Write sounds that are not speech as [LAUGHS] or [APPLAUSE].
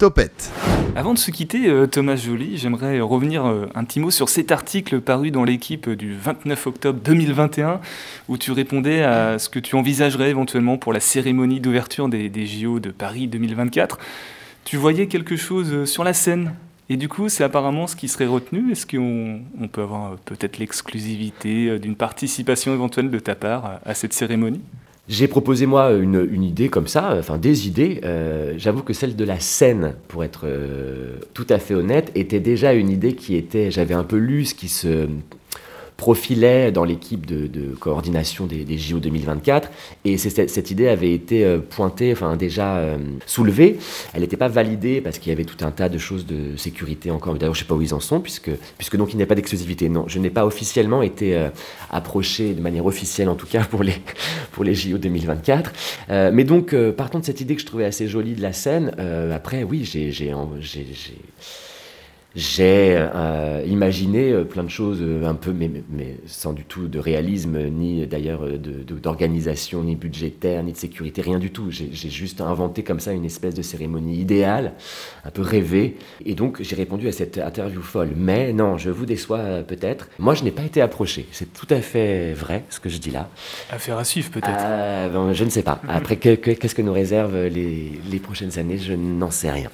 Topette. Avant de se quitter, euh, Thomas Joly, j'aimerais revenir euh, un petit mot sur cet article paru dans l'équipe du 29 octobre 2021, où tu répondais à ce que tu envisagerais éventuellement pour la cérémonie d'ouverture des, JO de Paris 2024. Tu voyais quelque chose euh, sur la scène? Et du coup, c'est apparemment ce qui serait retenu. Est-ce qu'on on peut avoir peut-être l'exclusivité d'une participation éventuelle de ta part à cette cérémonie? J'ai proposé moi une, idée comme ça, enfin des idées. Euh, J'avoue que celle de la scène, pour être euh, tout à fait honnête, était déjà une idée qui était, j'avais un peu lu ce qui se profilait dans l'équipe de, coordination des, JO 2024 et cette, idée avait été euh, pointée, enfin déjà euh, soulevée. Elle n'était pas validée parce qu'il y avait tout un tas de choses de sécurité encore. D'ailleurs, je ne sais pas où ils en sont puisque, puisque donc il n'y a pas d'exclusivité. Non, je n'ai pas officiellement été euh, approché de manière officielle en tout cas [LAUGHS] pour les, pour les JO 2024. Euh, mais donc, partant de cette idée que je trouvais assez jolie de la scène, après, oui, j'ai j'ai euh, imaginé euh, plein de choses euh, un peu, mais, mais, sans du tout de réalisme, ni d'ailleurs d'organisation, ni budgétaire, ni de sécurité, rien du tout. J'ai juste inventé comme ça une espèce de cérémonie idéale, un peu rêvée. Et donc j'ai répondu à cette interview folle. Mais non, je vous déçois peut-être. Moi, je n'ai pas été approché. C'est tout à fait vrai ce que je dis là. Affaire à suivre peut-être. Euh, je ne sais pas. Après, qu'est-ce que, que nous réservent les, les prochaines années? Je n'en sais rien.